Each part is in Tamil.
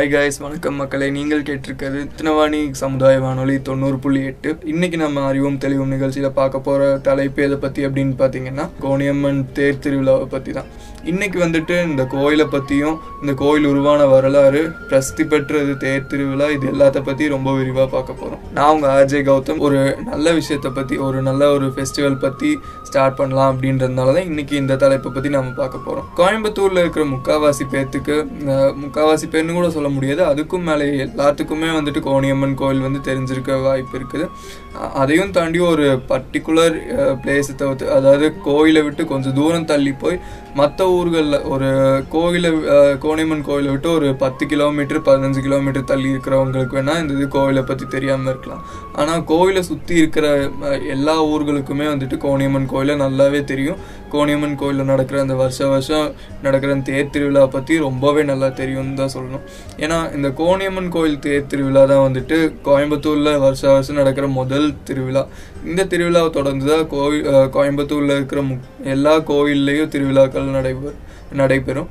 ஹாய் காய்ஸ் வணக்கம் மக்களை. நீங்கள் கேட்டிருக்கிறது தினவாணி சமுதாய வானொலி தொண்ணூறு புள்ளி எட்டு. இன்னைக்கு நம்ம அறிவும் தெளிவும் நிகழ்ச்சியில் பார்க்க போகிற தலைப்பு எதை பற்றி அப்படின்னு பார்த்தீங்கன்னா கோணியம்மன் தேர் திருவிழாவை பற்றி தான். இன்னைக்கு வந்துட்டு இந்த கோயிலை பற்றியும் இந்த கோயில் உருவான வரலாறு பிரசித்தி பெற்றது தேர் திருவிழா இது எல்லாத்த பற்றி ரொம்ப விரிவாக பார்க்க போகிறோம் நான் உங்கள் ஆர்ஜே கௌதம். ஒரு நல்ல விஷயத்தை பற்றி ஒரு நல்ல ஒரு ஃபெஸ்டிவல் பற்றி ஸ்டார்ட் பண்ணலாம் அப்படின்றதுனால தான் இன்னைக்கு இந்த தலைப்பை பற்றி நம்ம பார்க்க போகிறோம் கோயம்புத்தூரில் இருக்கிற முக்காவாசி பேர்த்துக்கு முக்காவாசி பேர்னு கூட சொல்ல முடியாது. அதுக்கும் மேலே எல்லாத்துக்குமே வந்துட்டு கோணியம்மன் கோயில் வந்து தெரிஞ்சிருக்க வாய்ப்பு இருக்குது. அதையும் தாண்டி ஒரு பர்டிகுலர் பிளேஸை தவிர்த்து அதாவது கோயிலை விட்டு கொஞ்சம் தூரம் தள்ளி போய் மற்ற ஊர்களில் ஒரு கோயிலை அஹ், கோணியம்மன் கோயிலை விட்டு ஒரு பத்து கிலோமீட்டர் பதினஞ்சு கிலோமீட்டர் தள்ளி இருக்கிறவங்களுக்கு வேணால் இந்த இது கோவிலை பற்றி தெரியாமல் இருக்கலாம். ஆனால் கோயிலை சுற்றி இருக்கிற எல்லா ஊர்களுக்குமே வந்துட்டு கோணியம்மன் கோயிலை நல்லாவே தெரியும். கோணியம்மன் கோயிலில் நடக்கிற அந்த வருஷ வருஷம் நடக்கிற அந்த தேர் திருவிழா பற்றி ரொம்பவே நல்லா தெரியும்னு தான் சொல்லணும். ஏன்னா இந்த கோணியம்மன் கோயில் தேர் திருவிழா தான் வந்துட்டு கோயம்புத்தூரில் வருஷ வருஷம் நடக்கிற முதல் திருவிழா. இந்த திருவிழாவை தொடர்ந்து தான் கோவில் கோயம்புத்தூரில் இருக்கிற முக் எல்லா கோயில்லையும் திருவிழாக்கள் நடைபெறும் நடைபெறும்.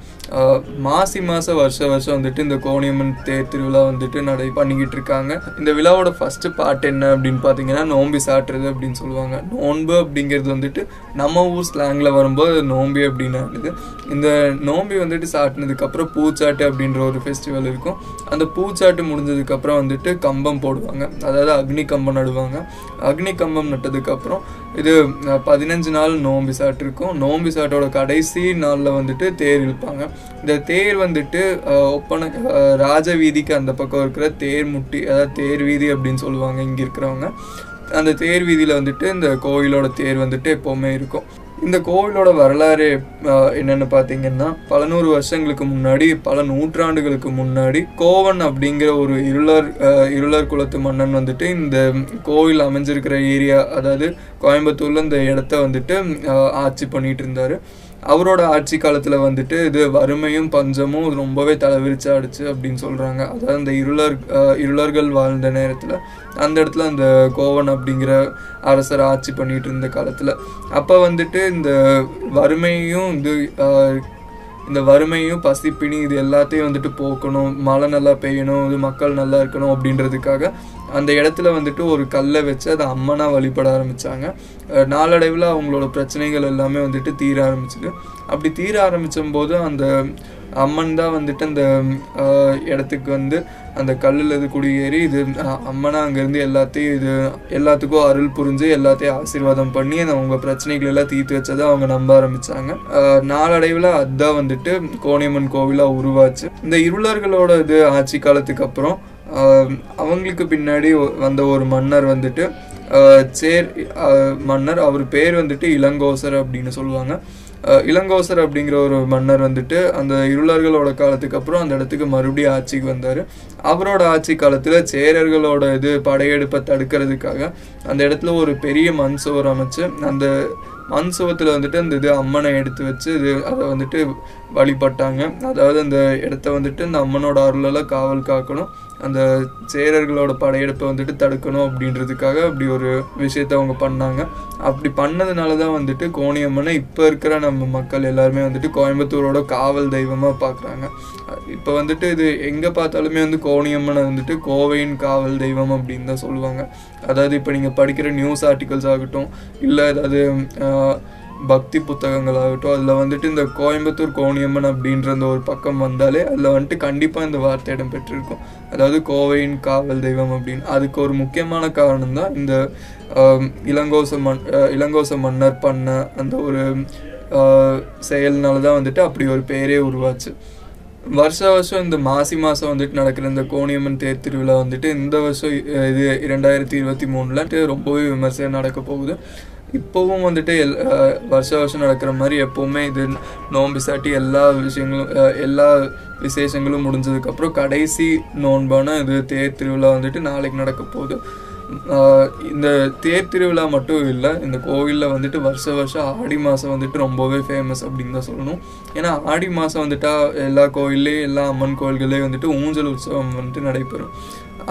மாசி மாதம் வருஷ வருஷம் வந்துட்டு இந்த கோணியம்மன் தேர் திருவிழா வந்துட்டு நடை பண்ணிக்கிட்டு இருக்காங்க. இந்த விழாவோட ஃபஸ்ட்டு பார்ட் என்ன அப்படின்னு பார்த்தீங்கன்னா நோம்பி சாட்டுறது அப்படின்னு சொல்லுவாங்க. நோன்பு அப்படிங்கிறது வந்துட்டு நம்ம ஊர் ஸ்லாங்கில் வரும்போது நோம்பி அப்படின்னு ஆகுது. இந்த நோம்பி வந்துட்டு சாட்டினதுக்கப்புறம் பூச்சாட்டு அப்படின்ற ஒரு ஃபெஸ்டிவல் இருக்கும். அந்த பூச்சாட்டு முடிஞ்சதுக்கப்புறம் வந்துட்டு கம்பம் போடுவாங்க. அதாவது அக்னி கம்பம் நடுவாங்க. அக்னி கம்பம் நட்டதுக்கப்புறம் இது பதினஞ்சு நாள் நோம்பி சாட்டு இருக்கும். நோம்பி சாட்டோட கடைசி நாளில் வந்துட்டு தேர் இழுப்பாங்க. இந்த தேர் வந்துட்டு ஒப்பன ராஜ வீதிக்கு அந்த பக்கம் இருக்கிற தேர் முட்டி அதாவது தேர் வீதி அப்படின்னு சொல்லுவாங்க இங்கே இருக்கிறவங்க. அந்த தேர் வீதியில் வந்துட்டு இந்த கோயிலோட தேர் வந்துட்டு எப்போவுமே இருக்கும். இந்த கோவிலோட வரலாறு என்னென்னு பார்த்தீங்கன்னா பல நூறு வருஷங்களுக்கு முன்னாடி பல நூற்றாண்டுகளுக்கு முன்னாடி கோவன் அப்படிங்கிற ஒரு இருளர் இருளர் குலத்து மன்னன் வந்துட்டு இந்த கோவில் அமைஞ்சிருக்கிற ஏரியா அதாவது கோயம்புத்தூரில் இந்த இடத்த வந்துட்டு ஆட்சி பண்ணிட்டு இருந்தாரு. அவரோட ஆட்சி காலத்தில் வந்துட்டு இது வறுமையும் பஞ்சமும் ரொம்பவே தலைவிரிச்சு ஆடுச்சு அப்படின்னு சொல்கிறாங்க அதாவது அந்த இருளர் இருளர்கள் வாழ்ந்த நேரத்தில் அந்த இடத்துல அந்த கோவன் அப்படிங்கிற அரசர் ஆட்சி பண்ணிட்டு இருந்த காலத்தில். அப்போ வந்துட்டு இந்த வறுமையும் இது இந்த வறுமையும் பசிப்பினி இது எல்லாத்தையும் வந்துட்டு போக்கணும் மழை நல்லா பெய்யணும் இது மக்கள் நல்லா இருக்கணும் அப்படின்றதுக்காக அந்த இடத்துல வந்துட்டு ஒரு கல்லை வச்சு அதை அம்மனாக வழிபட ஆரம்பித்தாங்க நாளடைவில் அவங்களோட பிரச்சனைகள் எல்லாமே வந்துட்டு தீர ஆரம்பிச்சுது. அப்படி தீர ஆரம்பித்த போது அந்த அம்மன் தான் வந்துட்டு அந்த இடத்துக்கு வந்து அந்த கல்லில் இது குடியேறி இது அம்மனா அங்கேருந்து எல்லாத்தையும் இது எல்லாத்துக்கும் அருள் புரிஞ்சு எல்லாத்தையும் ஆசீர்வாதம் பண்ணி அந்த அவங்க பிரச்சனைகள் எல்லாம் தீர்த்து வச்சதை அவங்க நம்ப ஆரம்பித்தாங்க நாளடைவில் அதுதான் வந்துட்டு கோணியம்மன் கோவிலாக உருவாச்சு. இந்த இருளர்களோட இது ஆட்சி காலத்துக்கு அப்புறம் அவங்களுக்கு பின்னாடி வந்த ஒரு மன்னர் வந்துட்டு சேர் மன்னர் அவர் பேர் வந்துட்டு இளங்கோசர் அப்படின்னு சொல்லுவாங்க. இளங்கோசர் அப்படிங்கிற ஒரு மன்னர் வந்துட்டு அந்த இருளர்களோட காலத்துக்கு அப்புறம் அந்த இடத்துக்கு மறுபடியும் ஆட்சிக்கு வந்தார். அவரோட ஆட்சி காலத்தில் சேரர்களோட இது படையெடுப்பை தடுக்கிறதுக்காக அந்த இடத்துல ஒரு பெரிய மண் சுவர் அமைச்சு அந்த மண் சுவத்தில் வந்துட்டு அந்த இது அம்மனை எடுத்து வச்சு இது அதை வந்துட்டு வழிபட்டாங்க. அதாவது அந்த இடத்த வந்துட்டு இந்த அம்மனோட அருளெல்லாம் காவல் காக்கணும். அந்த சேரர்களோட படையெடுப்பை வந்துட்டு தடுக்கணும் அப்படின்றதுக்காக அப்படி ஒரு விஷயத்த அவங்க பண்ணாங்க. அப்படி பண்ணதுனால தான் வந்துட்டு கோணியம்மனை இப்போ இருக்கிற நம்ம மக்கள் எல்லாருமே வந்துட்டு கோயம்புத்தூரோட காவல் தெய்வமாக பார்க்குறாங்க இப்போ வந்துட்டு இது எங்கே பார்த்தாலுமே வந்து கோணியம்மனை வந்துட்டு கோவையின் காவல் தெய்வம் அப்படின்னு தான் சொல்லுவாங்க. அதாவது இப்போ நீங்கள் படிக்கிற நியூஸ் ஆர்டிகல்ஸ் ஆகட்டும் இல்லை ஏதாவது ஆஹ், பக்தி புத்தகங்கள் ஆகட்டும் அதில் வந்துட்டு இந்த கோயம்புத்தூர் கோணியம்மன் அப்படின்ற அந்த ஒரு பக்கம் வந்தாலே அதில் வந்துட்டு கண்டிப்பாக இந்த வார்த்தை இடம் பெற்றிருக்கும் அதாவது கோவையின் காவல் தெய்வம் அப்படின்னு. அதுக்கு ஒரு முக்கியமான காரணம் தான் இந்த இளங்கோச மன் இளங்கோச மன்னர் பண்ண அந்த ஒரு ஆஹ், செயல்னால தான் வந்துட்டு அப்படி ஒரு பேரே உருவாச்சு. வருஷ வருஷம் இந்த மாசி மாதம் வந்துட்டு நடக்கிற இந்த கோணியம்மன் தேர் திருவிழா வந்துட்டு இந்த வருஷம் இது இரண்டாயிரத்தி இருபத்தி மூணுலன்ட்டு ரொம்பவே விமர்சையாக நடக்க போகுது. இப்போவும் வந்துட்டு எல் வருஷ வருஷம் நடக்கிற மாதிரி எப்போவுமே இது நோன்பு சாட்டி எல்லா விஷயங்களும் எல்லா விசேஷங்களும் முடிஞ்சதுக்கப்புறம் கடைசி நோன்பான இது தேர் திருவிழா வந்துட்டு நாளைக்கு நடக்க போகுது. இந்த தேர் திருவிழா மட்டும் இல்லை இந்த கோவிலில் வந்துட்டு வருஷ வருஷம் ஆடி மாதம் வந்துட்டு ரொம்பவே ஃபேமஸ் அப்படின்னு தான் சொல்லணும். ஏன்னா ஆடி மாதம் வந்துட்டா எல்லா கோவில்லையும் எல்லா அம்மன் கோயில்கள்லேயும் வந்துட்டு ஊஞ்சல் உற்சவம் வந்துட்டு நடைபெறும்.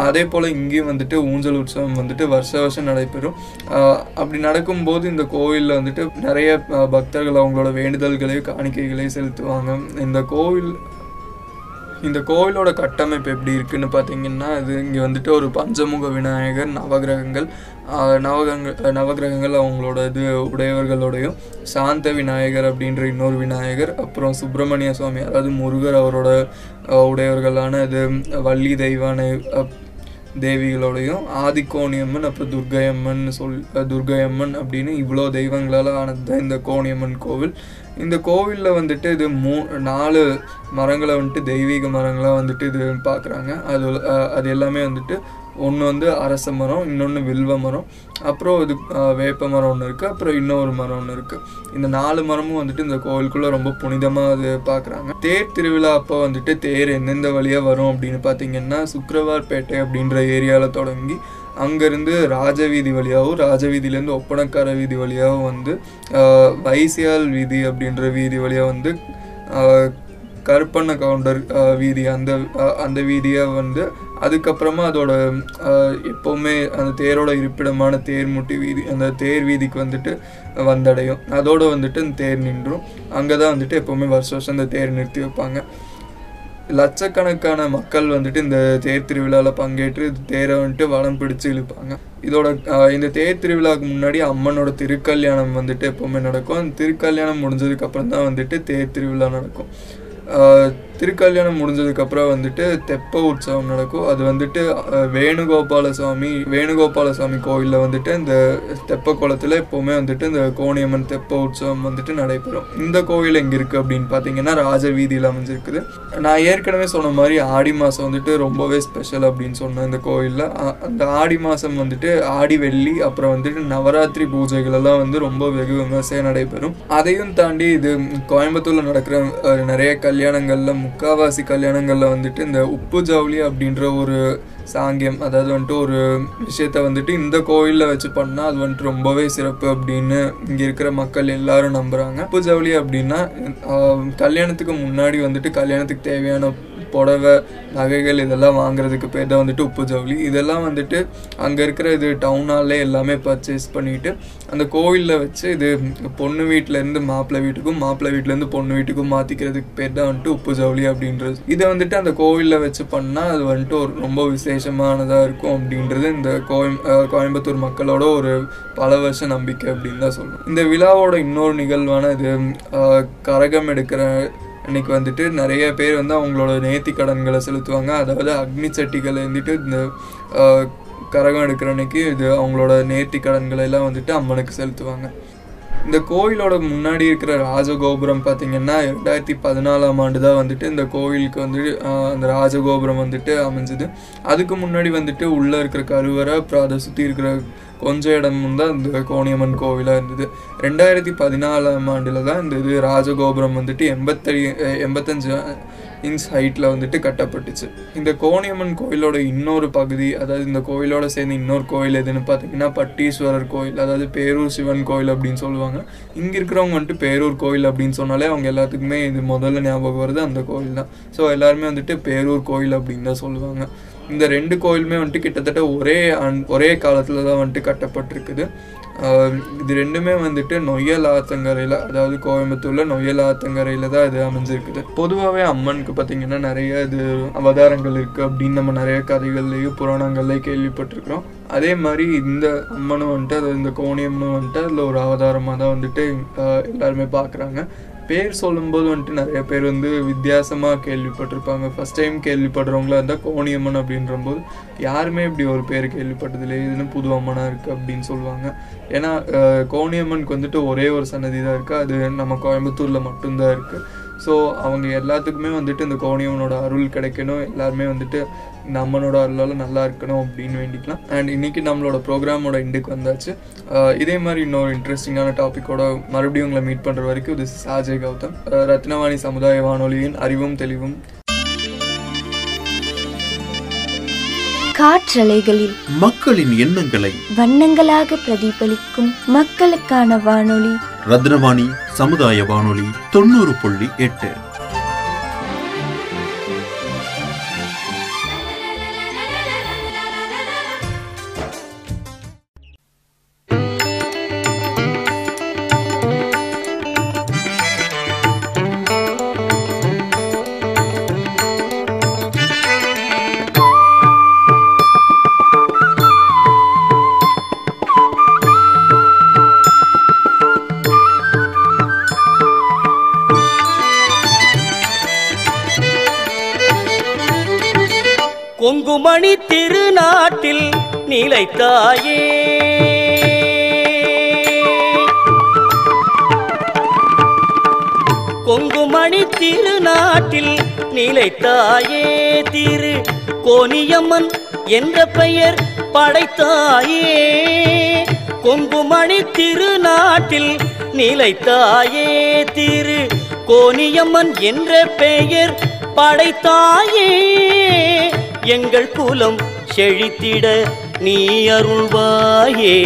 அதே போல் இங்கேயும் வந்துட்டு ஊஞ்சல் உற்சவம் வந்துட்டு வருஷ வருஷம் நடைபெறும். அப்படி நடக்கும்போது இந்த கோவிலில் வந்துட்டு நிறைய பக்தர்கள் அவங்களோட வேண்டுதல்களையும் காணிக்கைகளையும் செலுத்துவாங்க. இந்த கோவில் இந்த கோவிலோட கட்டமைப்பு எப்படி இருக்குன்னு பார்த்தீங்கன்னா இது இங்கே வந்துட்டு ஒரு பஞ்சமுக விநாயகர் நவகிரகங்கள் நவகிரங்கள் நவகிரகங்கள் நவகிரகங்கள் அவங்களோட இது உடையவர்களோடையும் சாந்த விநாயகர் அப்படின்ற இன்னொரு விநாயகர் அப்புறம் சுப்பிரமணிய சுவாமி அதாவது முருகர் அவரோட உடையவர்களான இது வள்ளி தெய்வானை அப்- தேவிகளோடையும் ஆதிக்கோணியம்மன் அப்புறம் துர்கையம்மன் சொல் துர்கையம்மன் அப்படின்னு இவ்வளோ தெய்வங்களால் ஆனது தான் இந்த கோணியம்மன் கோவில். இந்த கோவிலில் வந்துட்டு இது மூ நாலு மரங்களை வந்துட்டு தெய்வீக மரங்களாக வந்துட்டு இது பார்க்குறாங்க அது அது எல்லாமே வந்துட்டு ஒன்று வந்து அரச மரம் இன்னொன்று வில்வ மரம் அப்புறம் இது வேப்ப மரம் ஒன்று இருக்குது அப்புறம் இன்னொரு மரம் ஒன்று இருக்குது இந்த நாலு மரமும் வந்துட்டு இந்த கோவிலுக்குள்ளே ரொம்ப புனிதமாக அது பார்க்குறாங்க தேர் திருவிழா அப்போ வந்துட்டு தேர் எந்தெந்த வழியாக வரும் அப்படின்னு பார்த்தீங்கன்னா சுக்ரவார்பேட்டை அப்படின்ற ஏரியாவில் தொடங்கி அங்கேருந்து ராஜவீதி வழியாகவும் ராஜவீதியிலேருந்து ஒப்பனக்கார வீதி வழியாகவும் வந்து வைசியால் வீதி அப்படின்ற வீதி வழியாக வந்து கருப்பண்ண கவுண்டர் வீதி அந்த அந்த வீதியாக வந்து அதுக்கப்புறமா அதோட எப்போவுமே அந்த தேரோட இருப்பிடமான தேர்முட்டி வீதி அந்த தேர் வீதிக்கு வந்துட்டு வந்தடையும். அதோடு வந்துட்டு அந்த தேர் நின்றும். அங்கே தான் வந்துட்டு எப்போவுமே வருஷம் வருஷம் அந்த தேர் நிறுத்தி வைப்பாங்க. லட்சக்கணக்கான மக்கள் வந்துட்டு இந்த தேர் திருவிழாவில் பங்கேற்று தேரை வந்துட்டு வளம் பிடிச்சு இழுப்பாங்க. இதோட இந்த தேர் திருவிழாவுக்கு முன்னாடி அம்மனோட திருக்கல்யாணம் வந்துட்டு எப்போவுமே நடக்கும். அந்த திருக்கல்யாணம் முடிஞ்சதுக்கப்புறம் தான் வந்துட்டு தேர் திருவிழா நடக்கும். திருக்கல்யாணம் முடிஞ்சதுக்கப்புறம் வந்துட்டு தெப்ப உற்சவம் நடக்கும். அது வந்துட்டு வேணுகோபால சுவாமி வேணுகோபால சுவாமி கோயிலில் வந்துட்டு இந்த தெப்ப குளத்தில் எப்போவுமே வந்துட்டு இந்த கோணியம்மன் தெப்ப உற்சவம் வந்துட்டு நடைபெறும். இந்த கோயில் எங்கே இருக்குது அப்படின்னு பார்த்தீங்கன்னா ராஜ வீதியில் அமைஞ்சிருக்குது. நான் ஏற்கனவே சொன்ன மாதிரி ஆடி மாதம் வந்துட்டு ரொம்பவே ஸ்பெஷல் அப்படின்னு சொன்னேன் இந்த கோயிலில் அந்த ஆடி மாதம் வந்துட்டு ஆடி வெள்ளி அப்புறம் வந்துட்டு நவராத்திரி பூஜைகள் எல்லாம் வந்து ரொம்ப வெகு விமர்சையாக நடைபெறும். அதையும் தாண்டி இது கோயம்புத்தூரில் நடக்கிற நிறைய கல்யாணங்கள்ல முக்காவாசி கல்யாணங்களில் வந்துட்டு இந்த உப்பு ஜவுளி அப்படின்ற ஒரு சாங்கியம் அதாவது வந்துட்டு ஒரு விஷயத்த வந்துட்டு இந்த கோயிலில் வச்சு பண்ணால் அது வந்துட்டு ரொம்பவே சிறப்பு அப்படின்னு இங்கே இருக்கிற மக்கள் எல்லாரும் நம்புகிறாங்க உப்பு ஜவுளி அப்படின்னா கல்யாணத்துக்கு முன்னாடி வந்துட்டு கல்யாணத்துக்கு தேவையான புடவை நகைகள் இதெல்லாம் வாங்குறதுக்கு பேர் தான் வந்துட்டு உப்பு ஜவுளி இதெல்லாம் வந்துட்டு அங்கே இருக்கிற இது டவுனாலே எல்லாமே பர்ச்சேஸ் பண்ணிட்டு அந்த கோவிலில் வச்சு இது பொண்ணு வீட்டிலேருந்து மாப்பிள்ளை வீட்டுக்கும் மாப்பிள்ளை வீட்டிலேருந்து பொண்ணு வீட்டுக்கும் மாற்றிக்கிறதுக்கு பேர் தான் வந்துட்டு உப்பு ஜவுளி அப்படின்றது இதை வந்துட்டு அந்த கோவிலில் வச்சு பண்ணால் அது வந்துட்டு ஒரு ரொம்ப விசேஷமானதாக இருக்கும் அப்படின்றது இந்த கோயம் கோயம்புத்தூர் மக்களோட ஒரு பல வருஷ நம்பிக்கை அப்படின்னு தான் சொல்லணும். இந்த விழாவோட இன்னொரு நிகழ்வான இது கரகம் எடுக்கிற அன்னைக்கு வந்துட்டு நிறைய பேர் வந்து அவங்களோட நேர்த்தி கடன்களை செலுத்துவாங்க. அதாவது அக்னி சட்டிகளை வந்துட்டு இந்த கரகம் எடுக்கிற அன்னைக்கு இது அவங்களோட நேர்த்தி கடன்களை எல்லாம் வந்துட்டு அம்மனுக்கு செலுத்துவாங்க. இந்த கோயிலோட முன்னாடி இருக்கிற ராஜகோபுரம் பார்த்தீங்கன்னா ரெண்டாயிரத்தி பதினாலாம் ஆண்டு தான் வந்துட்டு இந்த கோயிலுக்கு வந்துட்டு அந்த ராஜகோபுரம் வந்துட்டு அமைஞ்சது. அதுக்கு முன்னாடி வந்துட்டு உள்ளே இருக்கிற கருவறை அப்புறம் அதை சுற்றி இருக்கிற கொஞ்ச இடமும் தான் இந்த கோணியம்மன் கோவிலாக இருந்தது. ரெண்டாயிரத்தி பதினாலாம் ஆண்டில் தான் இந்த இது ராஜகோபுரம் வந்துட்டு எண்பத்தடி எண்பத்தஞ்சு இன்ச் ஹைட்டில் வந்துட்டு கட்டப்பட்டுச்சு. இந்த கோணியம்மன் கோயிலோட இன்னொரு பகுதி அதாவது இந்த கோயிலோட சேர்ந்து இன்னொரு கோயில் எதுன்னு பார்த்தீங்கன்னா பட்டீஸ்வரர் கோயில் அதாவது பேரூர் சிவன் கோயில் அப்படின்னு சொல்லுவாங்க. இங்கே இருக்கிறவங்க வந்துட்டு பேரூர் கோயில் அப்படின்னு சொன்னாலே அவங்க எல்லாத்துக்குமே இது முதல்ல ஞாபகம் வருது அந்த கோயில் தான். ஸோ எல்லாருமே வந்துட்டு பேரூர் கோயில் அப்படின்னு தான் சொல்லுவாங்க. இந்த ரெண்டு கோயிலுமே வந்துட்டு கிட்டத்தட்ட ஒரே ஆண்- ஒரே காலத்தில் தான் வந்துட்டு கட்டப்பட்டிருக்குது. இது ரெண்டுமே வந்துட்டு நொய்யல் ஆத்தங்கரையில் அதாவது கோயம்புத்தூரில் நொய்யல் ஆத்தங்கரையில் தான் இது அமைஞ்சிருக்குது. பொதுவாகவே அம்மனுக்கு பார்த்தீங்கன்னா நிறைய இது அவதாரங்கள் இருக்குது அப்படின்னு நம்ம நிறைய கதைகள்லேயும் புராணங்கள்லேயும் கேள்விப்பட்டிருக்கிறோம். அதே மாதிரி இந்த அம்மனும் வந்துட்டு அது இந்த கோணியம்னு வந்துட்டு அதில் ஒரு அவதாரமாக தான் வந்துட்டு எல்லாருமே பார்க்குறாங்க பேர் சொல்லும்போது வந்துட்டு நிறைய பேர் வந்து வித்தியாசமாக கேள்விப்பட்டிருப்பாங்க. ஃபர்ஸ்ட் டைம் கேள்விப்படுறவங்களா இருந்தால் கோணியம்மன் அப்படின்றம்போது யாருமே இப்படி ஒரு பேர் கேள்விப்பட்டதில்லை. இதுன்னு புது அம்மனாக இருக்குது அப்படின்னு சொல்லுவாங்க. ஏன்னா கோணியம்மனுக்கு வந்துட்டு ஒரே ஒரு சன்னதி தான் இருக்குது அது நம்ம கோயம்புத்தூரில் மட்டும்தான் இருக்குது ஸோ அவங்க எல்லாத்துக்குமே வந்துட்டு இந்த கோணியம்மனோட அருள் கிடைக்கணும். எல்லாருமே வந்துட்டு இந்த அம்மனோட அருளால் நல்லா இருக்கணும் அப்படின்னு வேண்டிக்கலாம். அண்ட் இன்னைக்கு நம்மளோட ப்ரோக்ராமோட எண்டுக்கு வந்தாச்சு. அஹ் இதே மாதிரி இன்னொரு இன்ட்ரெஸ்டிங்கான டாப்பிக்கோட மறுபடியும் உங்களை மீட் பண்ணுற வரைக்கும் திஸ் சாஜய் கௌதம் அஹ் ரத்னவாணி சமுதாய வானொலியின் அறிவும் தெளிவும். காற்றலைகளில் மக்களின் எண்ணங்களை வண்ணங்களாக பிரதிபலிக்கும் மக்களுக்கான வானொலி. ரத்னவாணி சமுதாய வானொலி தொண்ணூறு புள்ளி எட்டு. நிலைத்தாயே கொங்குமணி திருநாட்டில் நிலைத்தாயே திரு கோனியம்மன் என்ற பெயர் படைத்தாயே. கொங்குமணி திருநாட்டில் நிலைத்தாயே திரு கோனியம்மன் என்ற பெயர் படைத்தாயே. எங்கள் குலம் செழித்திட நீ அருள்வாயே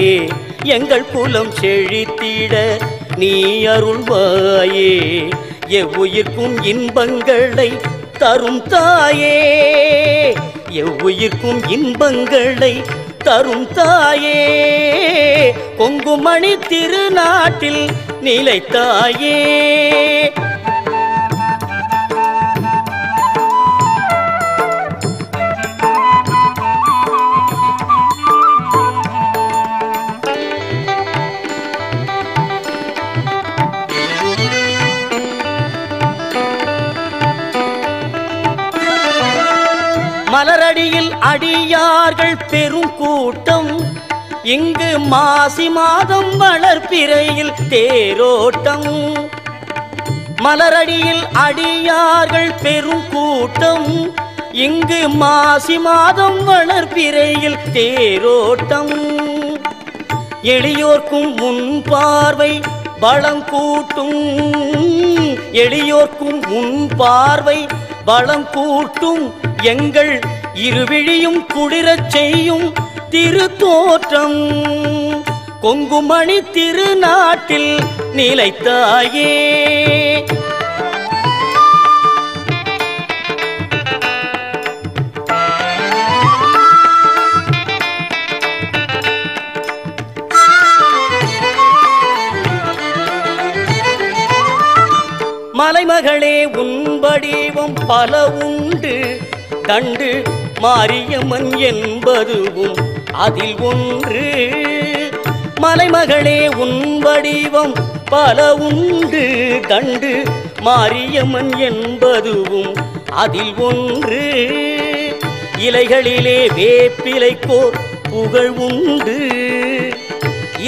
எங்கள் குலம் செழித்திட நீ அருள்வாயே எவ்வுயிர்க்கும் இன்பங்களை தரும் தாயே எவ்வுயிர்க்கும் இன்பங்களை தரும் தாயே. கொங்குமணி திருநாட்டில் நிலைத்தாயே மக்கள் பெரும் கூட்டம். இங்கு மாசி மாதம் வளர்ப்பிறையில் தேரோட்டம். மலரடியில் அடியார்கள் பெரும் கூட்டம். இங்கு மாசி மாதம் வளர்ப்பிறையில் தேரோட்டம். எளியோர்க்கும் முன் பார்வை பலம் கூட்டும். எளியோர்க்கும் முன் பார்வை பலம் கூட்டும். எங்கள் இருவிழியும் குளிரச் செய்யும் திருத்தோற்றம். கொங்குமணி திருநாட்டில் நிலைத்தாயே. மலைமகளே உன் வடிவம் பல உண்டு. கண்டு மாரியம்மன் என்பதுவும் அதில் ஒன்று. மலைமகளே உன் வடிவம் பல உண்டு கண்டு. மாரியம்மன் என்பதுவும் அதில் ஒன்று. இலைகளிலே வேப்பிலைக்கோர் புகழ் உண்டு.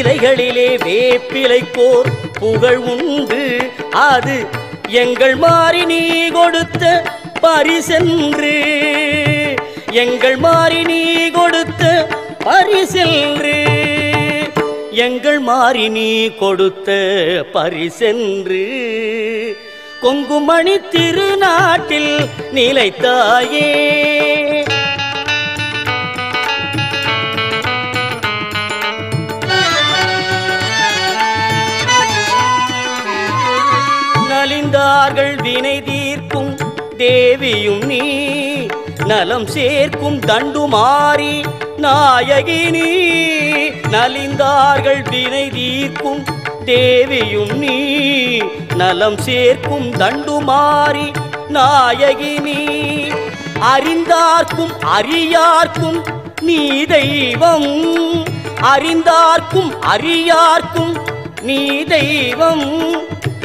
இலைகளிலே வேப்பிலைக்கோர் புகழ் உண்டு. அது எங்கள் மாறி நீ கொடுத்த பரிசென்று. எங்கள் மாறி நீ கொடுத்த பரிசென்று எங்கள் மாறி நீ கொடுத்த பரிசென்று. கொங்குமணி திருநாட்டில் நிலைத்தாயே. நலிந்தார்கள் வினை தீர்க்கும் தேவியும் நீ. நலம் சேர்க்கும் தண்டுமாறி நாயகி நீ நலிந்தார்கள் வினை தீர்க்கும் தேவியும் நீ. நலம் சேர்க்கும் தண்டுமாறி நாயகி நீ அறிந்தார்க்கும் அறியார்க்கும் நீ தெய்வம். அறிந்தார்க்கும் அறியார்க்கும் நீ தெய்வம்.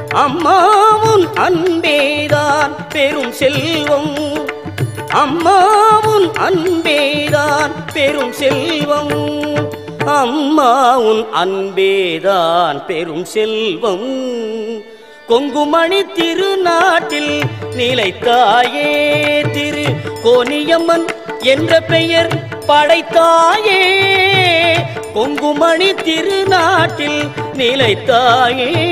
அம்மாவும் அன்பேதான் பெரும் செல்வம். அம்மாவும் அன்பேதான் பெரும் செல்வம். அம்மாவும் அன்பேதான் பெரும் செல்வம். கொங்குமணி திருநாட்டில் நிலைத்தாயே திரு கோனியம்மன் என்ற பெயர் படைத்தாயே. கொங்குமணி திருநாட்டில் நிலைத்தாயே